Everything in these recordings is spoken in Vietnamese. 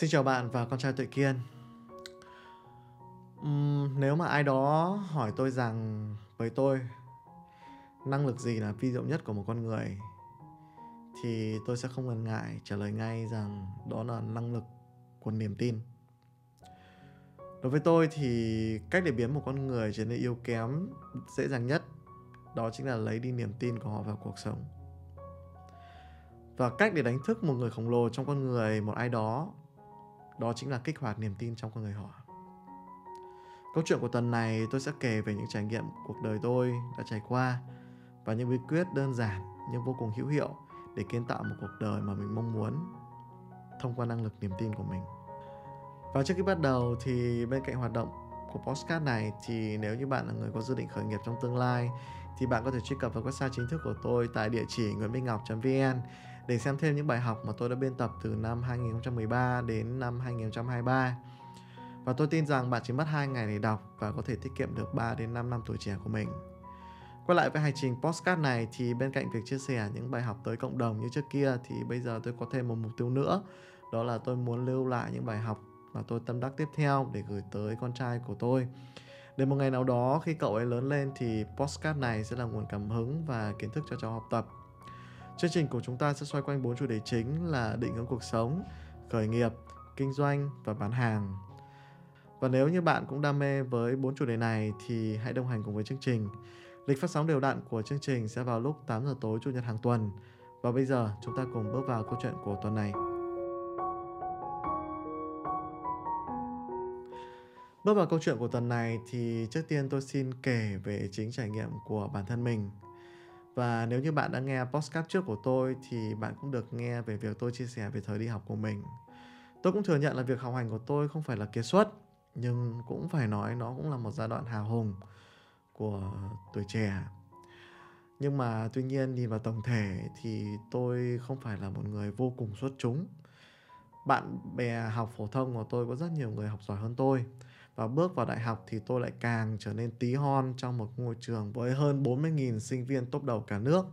Xin chào bạn và con trai Tuệ Kiên. Uhm, nếu mà ai đó hỏi tôi rằng với tôi năng lực gì là vi diệu nhất của một con người thì tôi sẽ không ngần ngại trả lời ngay rằng đó là năng lực của niềm tin. Đối với tôi thì cách để biến một con người trở nên yếu kém dễ dàng nhất đó chính là lấy đi niềm tin của họ vào cuộc sống. Và cách để đánh thức một người khổng lồ trong con người một ai đó đó chính là kích hoạt niềm tin trong con người họ. Câu chuyện của tuần này tôi sẽ kể về những trải nghiệm cuộc đời tôi đã trải qua và những bí quyết đơn giản nhưng vô cùng hữu hiệu để kiến tạo một cuộc đời mà mình mong muốn thông qua năng lực niềm tin của mình. Và trước khi bắt đầu thì bên cạnh hoạt động của postcard này thì nếu như bạn là người có dự định khởi nghiệp trong tương lai thì bạn có thể truy cập vào website chính thức của tôi tại địa chỉ nguyenminhngoc.vn để xem thêm những bài học mà tôi đã biên tập từ năm 2013 đến năm 2023. Và tôi tin rằng bạn chỉ mất 2 ngày để đọc và có thể tiết kiệm được 3 đến 5 năm tuổi trẻ của mình. Quay lại với hành trình postcard này thì bên cạnh việc chia sẻ những bài học tới cộng đồng như trước kia thì bây giờ tôi có thêm một mục tiêu nữa. Đó là tôi muốn lưu lại những bài học mà tôi tâm đắc tiếp theo để gửi tới con trai của tôi. Đến một ngày nào đó khi cậu ấy lớn lên thì postcard này sẽ là nguồn cảm hứng và kiến thức cho cháu học tập Chương trình của chúng ta sẽ xoay quanh bốn chủ đề chính là định hướng cuộc sống, khởi nghiệp, kinh doanh và bán hàng. Và nếu như bạn cũng đam mê với bốn chủ đề này thì hãy đồng hành cùng với chương trình. Lịch phát sóng đều đặn của chương trình sẽ vào lúc 8 giờ tối chủ nhật hàng tuần. Và bây giờ chúng ta cùng bước vào câu chuyện của tuần này. Bước vào câu chuyện của tuần này thì trước tiên tôi xin kể về chính trải nghiệm của bản thân mình và nếu như bạn đã nghe podcast trước của tôi thì bạn cũng được nghe về việc tôi chia sẻ về thời đi học của mình. Tôi cũng thừa nhận là việc học hành của tôi không phải là kiệt xuất, nhưng cũng phải nói nó cũng là một giai đoạn hào hùng của tuổi trẻ. Nhưng mà tuy nhiên nhìn vào tổng thể thì tôi không phải là một người vô cùng xuất chúng. Bạn bè học phổ thông của tôi có rất nhiều người học giỏi hơn tôi và bước vào đại học thì tôi lại càng trở nên tí hon trong một ngôi trường với hơn 40.000 sinh viên top đầu cả nước.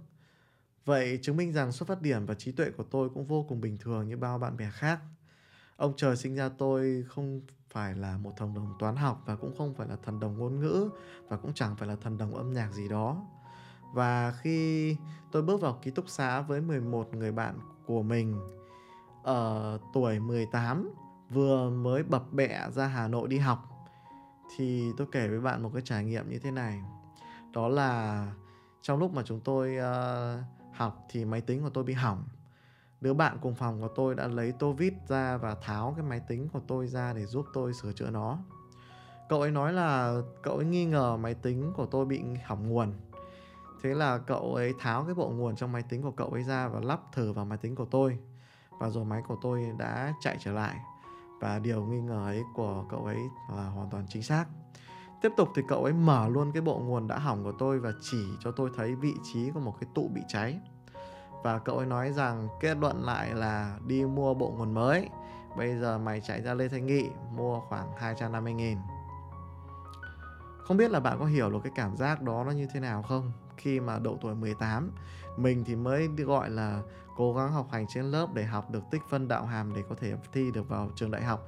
Vậy chứng minh rằng xuất phát điểm và trí tuệ của tôi cũng vô cùng bình thường như bao bạn bè khác. Ông trời sinh ra tôi không phải là một thần đồng toán học và cũng không phải là thần đồng ngôn ngữ và cũng chẳng phải là thần đồng âm nhạc gì đó. Và khi tôi bước vào ký túc xá với 11 người bạn của mình ở tuổi 18 vừa mới bập bẹ ra Hà Nội đi học thì tôi kể với bạn một cái trải nghiệm như thế này. Đó là trong lúc mà chúng tôi uh, học thì máy tính của tôi bị hỏng. Đứa bạn cùng phòng của tôi đã lấy tô vít ra và tháo cái máy tính của tôi ra để giúp tôi sửa chữa nó. Cậu ấy nói là cậu ấy nghi ngờ máy tính của tôi bị hỏng nguồn. Thế là cậu ấy tháo cái bộ nguồn trong máy tính của cậu ấy ra và lắp thử vào máy tính của tôi. Và rồi máy của tôi đã chạy trở lại và điều nghi ngờ ấy của cậu ấy là hoàn toàn chính xác. Tiếp tục thì cậu ấy mở luôn cái bộ nguồn đã hỏng của tôi và chỉ cho tôi thấy vị trí của một cái tụ bị cháy. Và cậu ấy nói rằng kết luận lại là đi mua bộ nguồn mới. Bây giờ mày chạy ra Lê Thanh Nghị, mua khoảng 250 nghìn. Không biết là bạn có hiểu được cái cảm giác đó nó như thế nào không? Khi mà độ tuổi 18 mình thì mới gọi là cố gắng học hành trên lớp để học được tích phân đạo hàm để có thể thi được vào trường đại học.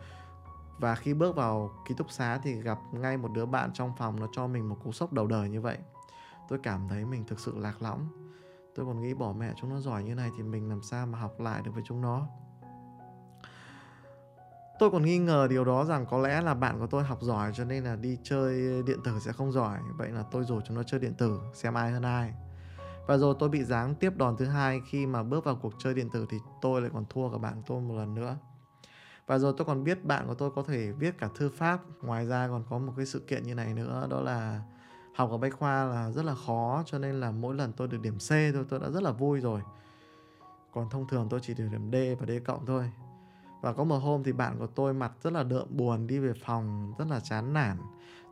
Và khi bước vào ký túc xá thì gặp ngay một đứa bạn trong phòng nó cho mình một cú sốc đầu đời như vậy. Tôi cảm thấy mình thực sự lạc lõng. Tôi còn nghĩ bỏ mẹ chúng nó giỏi như này thì mình làm sao mà học lại được với chúng nó? Tôi còn nghi ngờ điều đó rằng có lẽ là bạn của tôi học giỏi cho nên là đi chơi điện tử sẽ không giỏi. Vậy là tôi rủ chúng nó chơi điện tử, xem ai hơn ai và rồi tôi bị giáng tiếp đòn thứ hai khi mà bước vào cuộc chơi điện tử thì tôi lại còn thua cả bạn tôi một lần nữa. Và rồi tôi còn biết bạn của tôi có thể viết cả thư pháp, ngoài ra còn có một cái sự kiện như này nữa, đó là học ở bách khoa là rất là khó, cho nên là mỗi lần tôi được điểm C thôi, tôi đã rất là vui rồi. Còn thông thường tôi chỉ được điểm D và D cộng thôi. Và có một hôm thì bạn của tôi mặt rất là đượm buồn đi về phòng, rất là chán nản.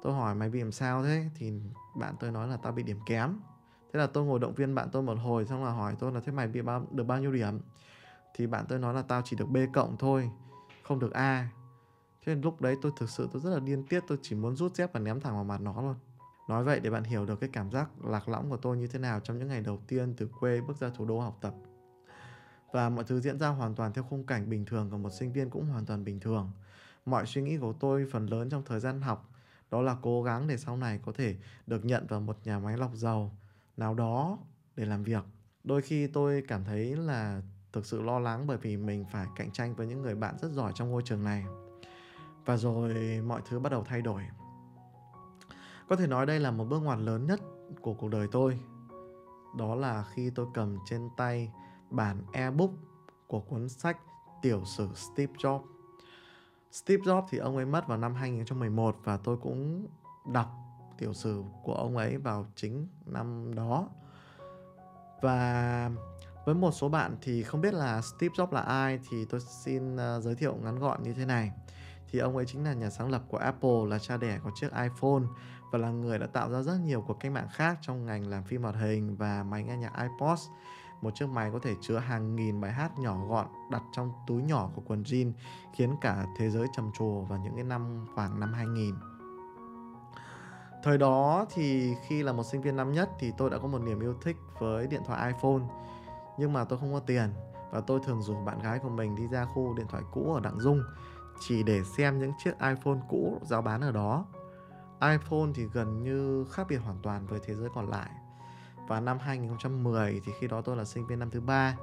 Tôi hỏi mày bị làm sao thế? Thì bạn tôi nói là tao bị điểm kém thế là tôi ngồi động viên bạn tôi một hồi xong là hỏi tôi là thế mày bị bao, được bao nhiêu điểm? Thì bạn tôi nói là tao chỉ được b cộng thôi không được a. Thế nên lúc đấy tôi thực sự tôi rất là điên tiết tôi chỉ muốn rút dép và ném thẳng vào mặt nó luôn nói vậy để bạn hiểu được cái cảm giác lạc lõng của tôi như thế nào trong những ngày đầu tiên từ quê bước ra thủ đô học tập. Và mọi thứ diễn ra hoàn toàn theo khung cảnh bình thường của một sinh viên cũng hoàn toàn bình thường. Mọi suy nghĩ của tôi phần lớn trong thời gian học đó là cố gắng để sau này có thể được nhận vào một nhà máy lọc dầu nào đó để làm việc. Đôi khi tôi cảm thấy là thực sự lo lắng bởi vì mình phải cạnh tranh với những người bạn rất giỏi trong ngôi trường này. Và rồi mọi thứ bắt đầu thay đổi. Có thể nói đây là một bước ngoặt lớn nhất của cuộc đời tôi. Đó là khi tôi cầm trên tay bản ebook của cuốn sách Tiểu sử Steve Jobs. Steve Jobs thì ông ấy mất vào năm 2011 và tôi cũng đọc tiểu sử của ông ấy vào chính năm đó. Và với một số bạn thì không biết là Steve Jobs là ai thì tôi xin uh, giới thiệu ngắn gọn như thế này. Thì ông ấy chính là nhà sáng lập của Apple, là cha đẻ của chiếc iPhone và là người đã tạo ra rất nhiều cuộc cách mạng khác trong ngành làm phim hoạt hình và máy nghe nhạc iPod. Một chiếc máy có thể chứa hàng nghìn bài hát nhỏ gọn đặt trong túi nhỏ của quần jean khiến cả thế giới trầm trồ vào những cái năm khoảng năm 2000. Thời đó thì khi là một sinh viên năm nhất thì tôi đã có một niềm yêu thích với điện thoại iPhone nhưng mà tôi không có tiền và tôi thường rủ bạn gái của mình đi ra khu điện thoại cũ ở Đặng Dung chỉ để xem những chiếc iPhone cũ giao bán ở đó. iPhone thì gần như khác biệt hoàn toàn với thế giới còn lại. Và năm 2010 thì khi đó tôi là sinh viên năm thứ ba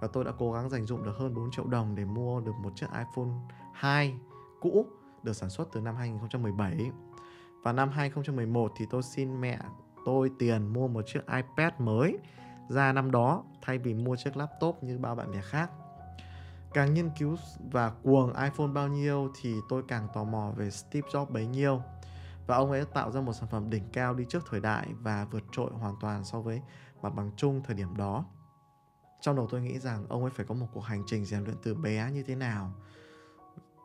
và tôi đã cố gắng dành dụm được hơn 4 triệu đồng để mua được một chiếc iPhone 2 cũ được sản xuất từ năm 2017. Và năm 2011 thì tôi xin mẹ tôi tiền mua một chiếc iPad mới ra năm đó, thay vì mua chiếc laptop như bao bạn bè khác. Càng nghiên cứu và cuồng iPhone bao nhiêu thì tôi càng tò mò về Steve Jobs bấy nhiêu. Và ông ấy tạo ra một sản phẩm đỉnh cao đi trước thời đại và vượt trội hoàn toàn so với mặt bằng chung thời điểm đó. Trong đầu tôi nghĩ rằng ông ấy phải có một cuộc hành trình rèn luyện từ bé như thế nào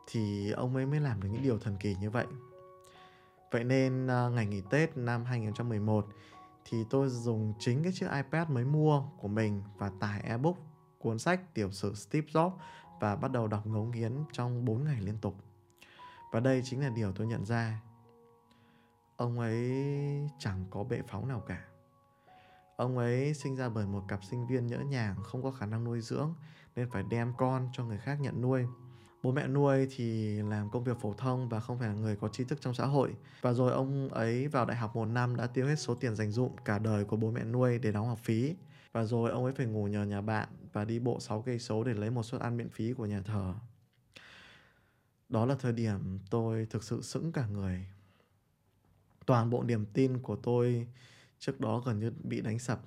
thì ông ấy mới làm được những điều thần kỳ như vậy. Vậy nên à, ngày nghỉ Tết năm 2011 thì tôi dùng chính cái chiếc iPad mới mua của mình và tải ebook, cuốn sách tiểu sử Steve Jobs và bắt đầu đọc ngấu nghiến trong 4 ngày liên tục. Và đây chính là điều tôi nhận ra. Ông ấy chẳng có bệ phóng nào cả. Ông ấy sinh ra bởi một cặp sinh viên nhỡ nhàng không có khả năng nuôi dưỡng nên phải đem con cho người khác nhận nuôi. Bố mẹ nuôi thì làm công việc phổ thông và không phải là người có tri thức trong xã hội. Và rồi ông ấy vào đại học một năm đã tiêu hết số tiền dành dụm cả đời của bố mẹ nuôi để đóng học phí. Và rồi ông ấy phải ngủ nhờ nhà bạn và đi bộ 6 cây số để lấy một suất ăn miễn phí của nhà thờ. Đó là thời điểm tôi thực sự sững cả người. Toàn bộ niềm tin của tôi trước đó gần như bị đánh sập.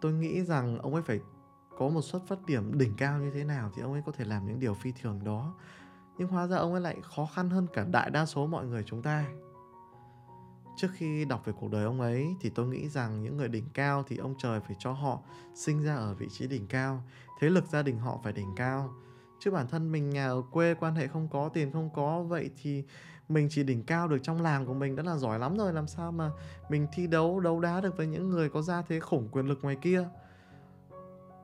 Tôi nghĩ rằng ông ấy phải có một xuất phát điểm đỉnh cao như thế nào thì ông ấy có thể làm những điều phi thường đó. Nhưng hóa ra ông ấy lại khó khăn hơn cả đại đa số mọi người chúng ta. Trước khi đọc về cuộc đời ông ấy thì tôi nghĩ rằng những người đỉnh cao thì ông trời phải cho họ sinh ra ở vị trí đỉnh cao, thế lực gia đình họ phải đỉnh cao. Chứ bản thân mình nhà ở quê quan hệ không có, tiền không có, vậy thì mình chỉ đỉnh cao được trong làng của mình đã là giỏi lắm rồi, làm sao mà mình thi đấu đấu đá được với những người có gia thế khủng, quyền lực ngoài kia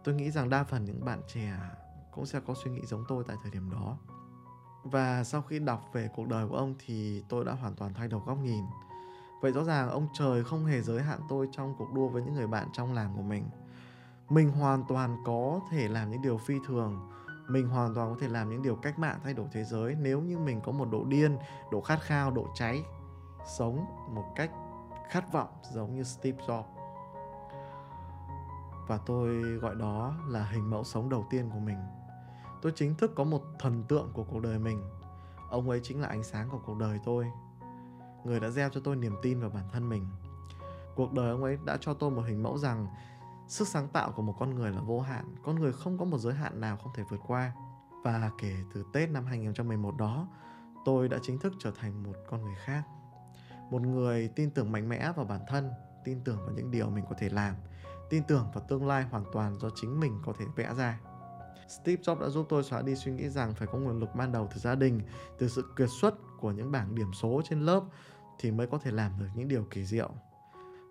tôi nghĩ rằng đa phần những bạn trẻ cũng sẽ có suy nghĩ giống tôi tại thời điểm đó. Và sau khi đọc về cuộc đời của ông thì tôi đã hoàn toàn thay đổi góc nhìn. Vậy rõ ràng ông trời không hề giới hạn tôi trong cuộc đua với những người bạn trong làng của mình. Mình hoàn toàn có thể làm những điều phi thường. Mình hoàn toàn có thể làm những điều cách mạng thay đổi thế giới nếu như mình có một độ điên, độ khát khao, độ cháy, sống một cách khát vọng giống như steve jobs và tôi gọi đó là hình mẫu sống đầu tiên của mình. Tôi chính thức có một thần tượng của cuộc đời mình. Ông ấy chính là ánh sáng của cuộc đời tôi. Người đã gieo cho tôi niềm tin vào bản thân mình. Cuộc đời ông ấy đã cho tôi một hình mẫu rằng sức sáng tạo của một con người là vô hạn, con người không có một giới hạn nào không thể vượt qua. Và kể từ Tết năm 2011 đó, tôi đã chính thức trở thành một con người khác. Một người tin tưởng mạnh mẽ vào bản thân, tin tưởng vào những điều mình có thể làm tin tưởng vào tương lai hoàn toàn do chính mình có thể vẽ ra. Steve Jobs đã giúp tôi xóa đi suy nghĩ rằng phải có nguồn lực ban đầu từ gia đình, từ sự kiệt xuất của những bảng điểm số trên lớp thì mới có thể làm được những điều kỳ diệu.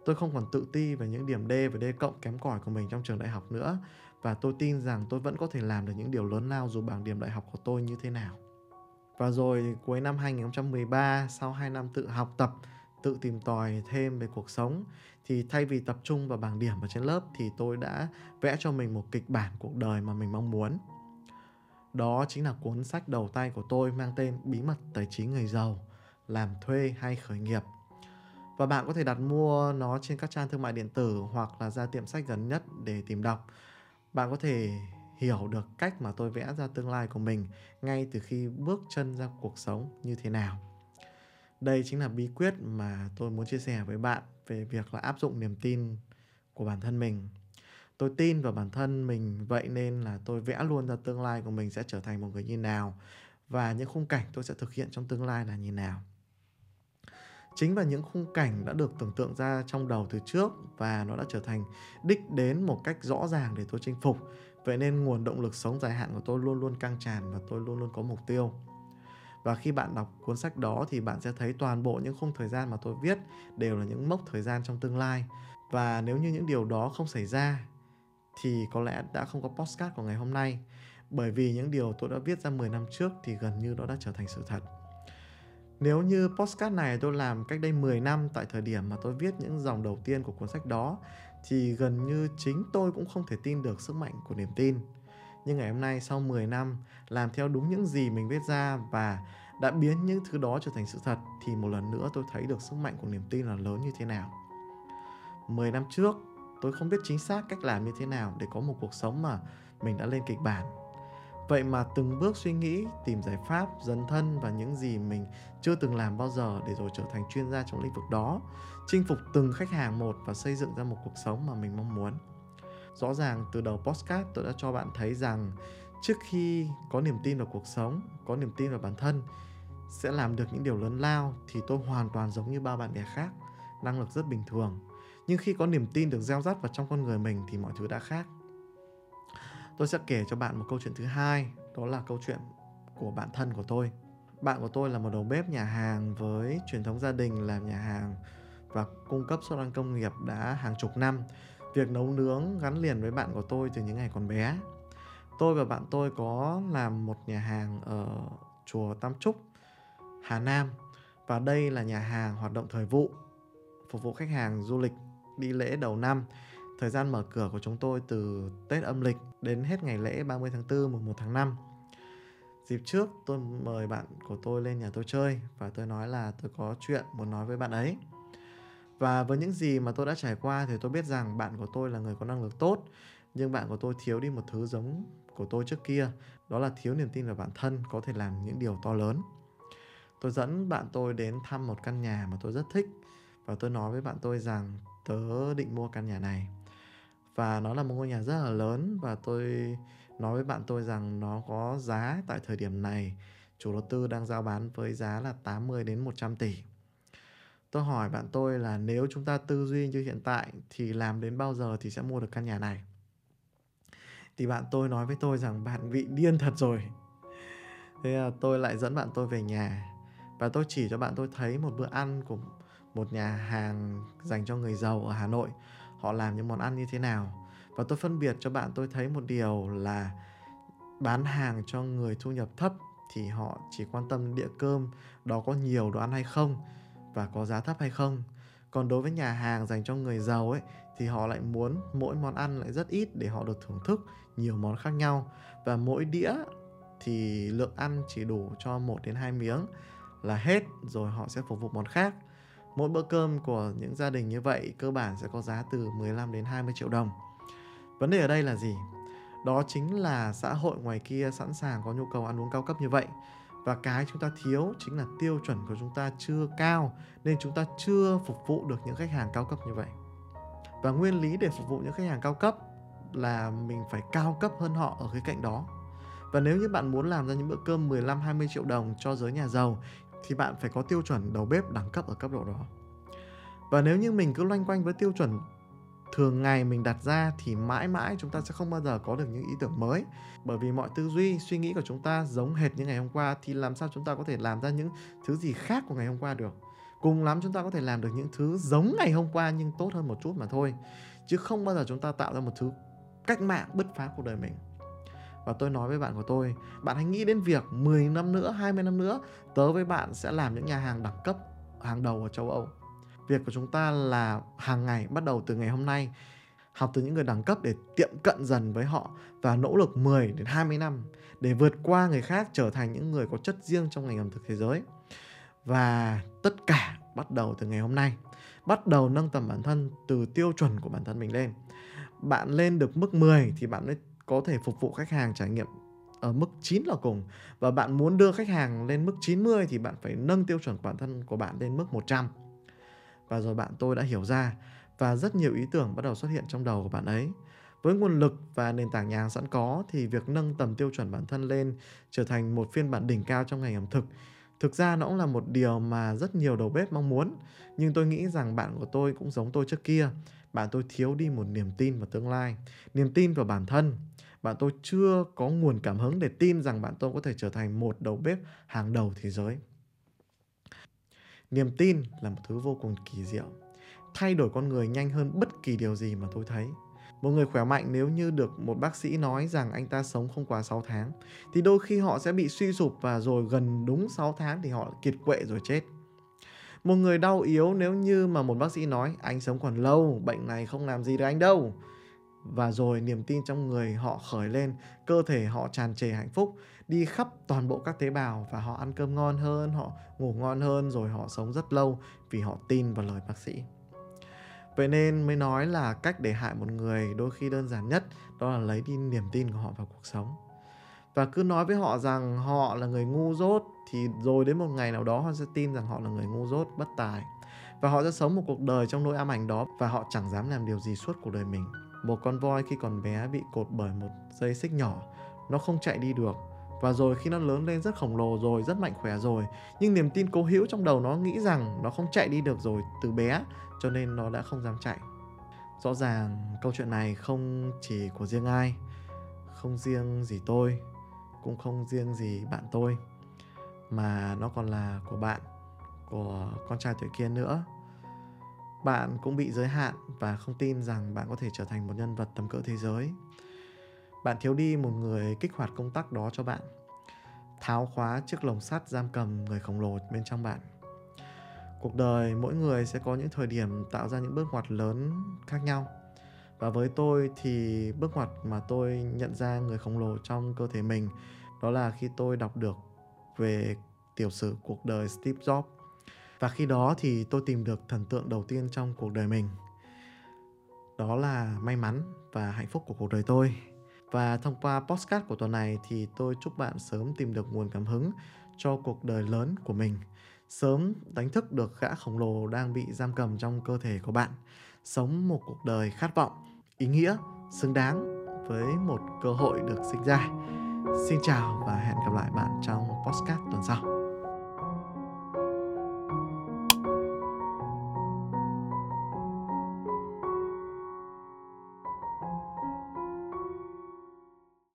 Tôi không còn tự ti về những điểm D và D cộng kém cỏi của mình trong trường đại học nữa và tôi tin rằng tôi vẫn có thể làm được những điều lớn lao dù bảng điểm đại học của tôi như thế nào. Và rồi cuối năm 2013 sau 2 năm tự học tập tự tìm tòi thêm về cuộc sống thì thay vì tập trung vào bảng điểm ở trên lớp thì tôi đã vẽ cho mình một kịch bản cuộc đời mà mình mong muốn. Đó chính là cuốn sách đầu tay của tôi mang tên Bí mật tài chính người giàu, làm thuê hay khởi nghiệp. Và bạn có thể đặt mua nó trên các trang thương mại điện tử hoặc là ra tiệm sách gần nhất để tìm đọc. Bạn có thể hiểu được cách mà tôi vẽ ra tương lai của mình ngay từ khi bước chân ra cuộc sống như thế nào. Đây chính là bí quyết mà tôi muốn chia sẻ với bạn về việc là áp dụng niềm tin của bản thân mình. Tôi tin vào bản thân mình vậy nên là tôi vẽ luôn ra tương lai của mình sẽ trở thành một người như nào và những khung cảnh tôi sẽ thực hiện trong tương lai là như nào. Chính là những khung cảnh đã được tưởng tượng ra trong đầu từ trước và nó đã trở thành đích đến một cách rõ ràng để tôi chinh phục. Vậy nên nguồn động lực sống dài hạn của tôi luôn luôn căng tràn và tôi luôn luôn có mục tiêu. Và khi bạn đọc cuốn sách đó thì bạn sẽ thấy toàn bộ những khung thời gian mà tôi viết đều là những mốc thời gian trong tương lai. Và nếu như những điều đó không xảy ra, thì có lẽ đã không có postcard của ngày hôm nay. Bởi vì những điều tôi đã viết ra 10 năm trước thì gần như nó đã trở thành sự thật. Nếu như postcard này tôi làm cách đây 10 năm tại thời điểm mà tôi viết những dòng đầu tiên của cuốn sách đó, thì gần như chính tôi cũng không thể tin được sức mạnh của niềm tin. Nhưng ngày hôm nay sau 10 năm làm theo đúng những gì mình viết ra và đã biến những thứ đó trở thành sự thật thì một lần nữa tôi thấy được sức mạnh của niềm tin là lớn như thế nào. 10 năm trước tôi không biết chính xác cách làm như thế nào để có một cuộc sống mà mình đã lên kịch bản. Vậy mà từng bước suy nghĩ, tìm giải pháp, dấn thân và những gì mình chưa từng làm bao giờ để rồi trở thành chuyên gia trong lĩnh vực đó, chinh phục từng khách hàng một và xây dựng ra một cuộc sống mà mình mong muốn rõ ràng từ đầu postcard tôi đã cho bạn thấy rằng trước khi có niềm tin vào cuộc sống, có niềm tin vào bản thân sẽ làm được những điều lớn lao thì tôi hoàn toàn giống như bao bạn bè khác, năng lực rất bình thường. Nhưng khi có niềm tin được gieo rắt vào trong con người mình thì mọi thứ đã khác. Tôi sẽ kể cho bạn một câu chuyện thứ hai, đó là câu chuyện của bạn thân của tôi. Bạn của tôi là một đầu bếp nhà hàng với truyền thống gia đình làm nhà hàng và cung cấp suất ăn công nghiệp đã hàng chục năm. Việc nấu nướng gắn liền với bạn của tôi từ những ngày còn bé. Tôi và bạn tôi có làm một nhà hàng ở chùa Tam Trúc, Hà Nam và đây là nhà hàng hoạt động thời vụ, phục vụ khách hàng du lịch đi lễ đầu năm. Thời gian mở cửa của chúng tôi từ Tết âm lịch đến hết ngày lễ 30 tháng 4, mùng 1 tháng 5. Dịp trước tôi mời bạn của tôi lên nhà tôi chơi và tôi nói là tôi có chuyện muốn nói với bạn ấy. Và với những gì mà tôi đã trải qua thì tôi biết rằng bạn của tôi là người có năng lực tốt, nhưng bạn của tôi thiếu đi một thứ giống của tôi trước kia, đó là thiếu niềm tin vào bản thân có thể làm những điều to lớn. Tôi dẫn bạn tôi đến thăm một căn nhà mà tôi rất thích và tôi nói với bạn tôi rằng tớ định mua căn nhà này. Và nó là một ngôi nhà rất là lớn và tôi nói với bạn tôi rằng nó có giá tại thời điểm này chủ đầu tư đang giao bán với giá là 80 đến 100 tỷ. Tôi hỏi bạn tôi là nếu chúng ta tư duy như hiện tại thì làm đến bao giờ thì sẽ mua được căn nhà này? Thì bạn tôi nói với tôi rằng bạn bị điên thật rồi. Thế là tôi lại dẫn bạn tôi về nhà và tôi chỉ cho bạn tôi thấy một bữa ăn của một nhà hàng dành cho người giàu ở Hà Nội. Họ làm những món ăn như thế nào. Và tôi phân biệt cho bạn tôi thấy một điều là bán hàng cho người thu nhập thấp thì họ chỉ quan tâm địa cơm, đó có nhiều đồ ăn hay không và có giá thấp hay không còn đối với nhà hàng dành cho người giàu ấy, thì họ lại muốn mỗi món ăn lại rất ít để họ được thưởng thức nhiều món khác nhau và mỗi đĩa thì lượng ăn chỉ đủ cho 1 đến 2 miếng là hết, rồi họ sẽ phục vụ món khác. Mỗi bữa cơm của những gia đình như vậy cơ bản sẽ có giá từ 15 đến 20 triệu đồng. Vấn đề ở đây là gì? Đó chính là xã hội ngoài kia sẵn sàng có nhu cầu ăn uống cao cấp như vậy và cái chúng ta thiếu chính là tiêu chuẩn của chúng ta chưa cao, nên chúng ta chưa phục vụ được những khách hàng cao cấp như vậy và nguyên lý để phục vụ những khách hàng cao cấp là mình phải cao cấp hơn họ ở cái cạnh đó và nếu như bạn muốn làm ra những bữa cơm 15 20 triệu đồng cho giới nhà giàu, thì bạn phải có tiêu chuẩn đầu bếp đẳng cấp ở cấp độ đó. Và nếu như mình cứ loanh quanh với tiêu chuẩn thường ngày mình đặt ra thì mãi mãi chúng ta sẽ không bao giờ có được những ý tưởng mới. Bởi vì mọi tư duy, suy nghĩ của chúng ta giống hệt như ngày hôm qua thì làm sao chúng ta có thể làm ra những thứ gì khác của ngày hôm qua được? Cùng lắm chúng ta có thể làm được những thứ giống ngày hôm qua nhưng tốt hơn một chút mà thôi. Chứ không bao giờ chúng ta tạo ra một thứ cách mạng, bứt phá cuộc đời mình. Và tôi nói với bạn của tôi, bạn hãy nghĩ đến việc 10 năm nữa 20 năm nữa, tớ với bạn sẽ làm những nhà hàng đẳng cấp, hàng đầu ở châu Âu việc của chúng ta là hàng ngày, bắt đầu từ ngày hôm nay, học từ những người đẳng cấp để tiệm cận dần với họ và nỗ lực 10 đến 20 năm để vượt qua người khác, trở thành những người có chất riêng trong ngành ẩm thực thế giới. Và tất cả bắt đầu từ ngày hôm nay. Bắt đầu nâng tầm bản thân từ tiêu chuẩn của bản thân mình lên. Bạn lên được mức 10 thì bạn mới có thể phục vụ khách hàng trải nghiệm ở mức 9 là cùng và bạn muốn đưa khách hàng lên mức 90 thì bạn phải nâng tiêu chuẩn của bản thân của bạn lên mức 100. Và rồi bạn tôi đã hiểu ra và rất nhiều ý tưởng bắt đầu xuất hiện trong đầu của bạn ấy. Với nguồn lực và nền tảng nhà hàng sẵn có thì việc nâng tầm tiêu chuẩn bản thân lên, trở thành một phiên bản đỉnh cao trong ngành ẩm thực thực ra nó cũng là một điều mà rất nhiều đầu bếp mong muốn. Nhưng tôi nghĩ rằng bạn của tôi cũng giống tôi trước kia, bạn tôi thiếu đi một niềm tin vào tương lai, niềm tin vào bản thân. Bạn tôi chưa có nguồn cảm hứng để tin rằng bạn tôi có thể trở thành một đầu bếp hàng đầu thế giới niềm tin là một thứ vô cùng kỳ diệu thay đổi con người nhanh hơn bất kỳ điều gì mà tôi thấy một người khỏe mạnh nếu như được một bác sĩ nói rằng anh ta sống không quá 6 tháng thì đôi khi họ sẽ bị suy sụp và rồi gần đúng 6 tháng thì họ kiệt quệ rồi chết. Một người đau yếu nếu như mà một bác sĩ nói anh sống còn lâu, bệnh này không làm gì được anh đâu. Và rồi niềm tin trong người họ khởi lên, cơ thể họ tràn trề hạnh phúc, đi khắp toàn bộ các tế bào và họ ăn cơm ngon hơn, họ ngủ ngon hơn rồi họ sống rất lâu vì họ tin vào lời bác sĩ. Vậy nên mới nói là cách để hại một người đôi khi đơn giản nhất đó là lấy đi niềm tin của họ vào cuộc sống. Và cứ nói với họ rằng họ là người ngu dốt thì rồi đến một ngày nào đó họ sẽ tin rằng họ là người ngu dốt, bất tài. Và họ sẽ sống một cuộc đời trong nỗi ám ảnh đó và họ chẳng dám làm điều gì suốt cuộc đời mình. Một con voi khi còn bé bị cột bởi một dây xích nhỏ, nó không chạy đi được và rồi khi nó lớn lên rất khổng lồ rồi, rất mạnh khỏe rồi, nhưng niềm tin cố hữu trong đầu nó nghĩ rằng nó không chạy đi được rồi từ bé, cho nên nó đã không dám chạy. Rõ ràng câu chuyện này không chỉ của riêng ai, không riêng gì tôi, cũng không riêng gì bạn tôi, mà nó còn là của bạn, của con trai tuổi kia nữa. Bạn cũng bị giới hạn và không tin rằng bạn có thể trở thành một nhân vật tầm cỡ thế giới bạn thiếu đi một người kích hoạt công tắc đó cho bạn. Tháo khóa chiếc lồng sắt giam cầm người khổng lồ bên trong bạn. Cuộc đời mỗi người sẽ có những thời điểm tạo ra những bước ngoặt lớn khác nhau. Và với tôi thì bước ngoặt mà tôi nhận ra người khổng lồ trong cơ thể mình, đó là khi tôi đọc được về tiểu sử cuộc đời Steve Jobs. Và khi đó thì tôi tìm được thần tượng đầu tiên trong cuộc đời mình. Đó là may mắn và hạnh phúc của cuộc đời tôi và thông qua postcard của tuần này thì tôi chúc bạn sớm tìm được nguồn cảm hứng cho cuộc đời lớn của mình. Sớm đánh thức được gã khổng lồ đang bị giam cầm trong cơ thể của bạn. Sống một cuộc đời khát vọng, ý nghĩa, xứng đáng với một cơ hội được sinh ra. Xin chào và hẹn gặp lại bạn trong postcard tuần sau.